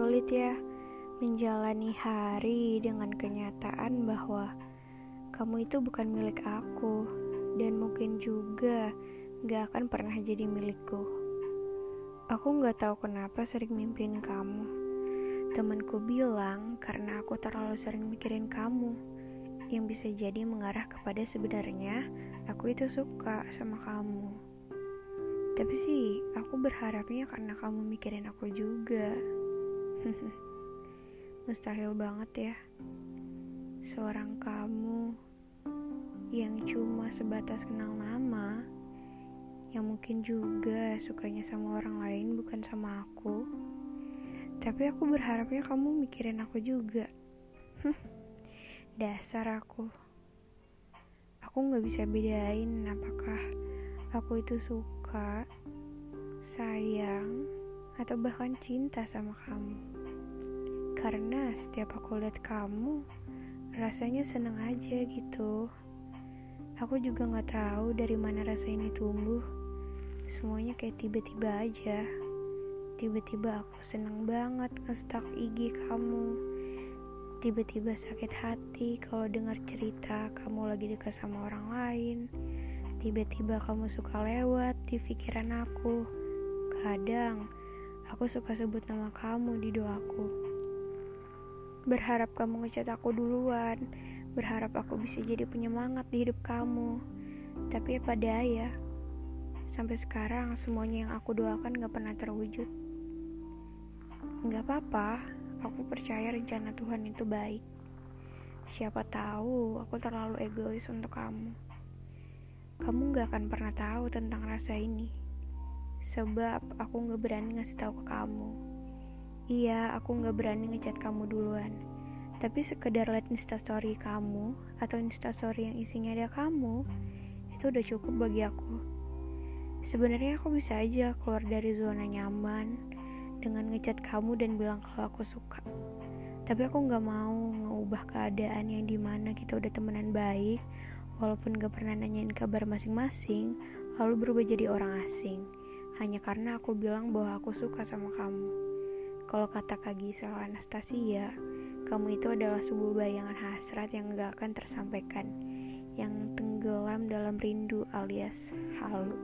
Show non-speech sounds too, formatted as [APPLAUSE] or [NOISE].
sulit ya menjalani hari dengan kenyataan bahwa kamu itu bukan milik aku dan mungkin juga gak akan pernah jadi milikku. Aku gak tahu kenapa sering mimpin kamu. Temanku bilang karena aku terlalu sering mikirin kamu yang bisa jadi mengarah kepada sebenarnya aku itu suka sama kamu. Tapi sih, aku berharapnya karena kamu mikirin aku juga. [LAUGHS] Mustahil banget ya. Seorang kamu yang cuma sebatas kenal nama, yang mungkin juga sukanya sama orang lain bukan sama aku. Tapi aku berharapnya kamu mikirin aku juga. [LAUGHS] Dasar aku. Aku gak bisa bedain apakah aku itu suka, sayang, atau bahkan cinta sama kamu. Karena setiap aku lihat kamu, rasanya seneng aja gitu. Aku juga gak tahu dari mana rasa ini tumbuh. Semuanya kayak tiba-tiba aja. Tiba-tiba aku seneng banget ngestak IG kamu. Tiba-tiba sakit hati kalau dengar cerita kamu lagi dekat sama orang lain. Tiba-tiba kamu suka lewat di pikiran aku. Kadang aku suka sebut nama kamu di doaku. Berharap kamu ngechat aku duluan. Berharap aku bisa jadi penyemangat di hidup kamu. Tapi apa daya. Sampai sekarang semuanya yang aku doakan gak pernah terwujud. Gak apa-apa, aku percaya rencana Tuhan itu baik. Siapa tahu aku terlalu egois untuk kamu. Kamu gak akan pernah tahu tentang rasa ini. Sebab aku gak berani ngasih tahu ke kamu. Iya, aku gak berani ngechat kamu duluan. Tapi sekedar liat instastory kamu atau instastory yang isinya ada kamu, itu udah cukup bagi aku. Sebenarnya aku bisa aja keluar dari zona nyaman dengan ngechat kamu dan bilang kalau aku suka. Tapi aku gak mau ngeubah keadaan yang di mana kita udah temenan baik, walaupun gak pernah nanyain kabar masing-masing, lalu berubah jadi orang asing. Hanya karena aku bilang bahwa aku suka sama kamu. Kalau kata Kak Gisel Anastasia, kamu itu adalah sebuah bayangan hasrat yang gak akan tersampaikan, yang tenggelam dalam rindu alias halu.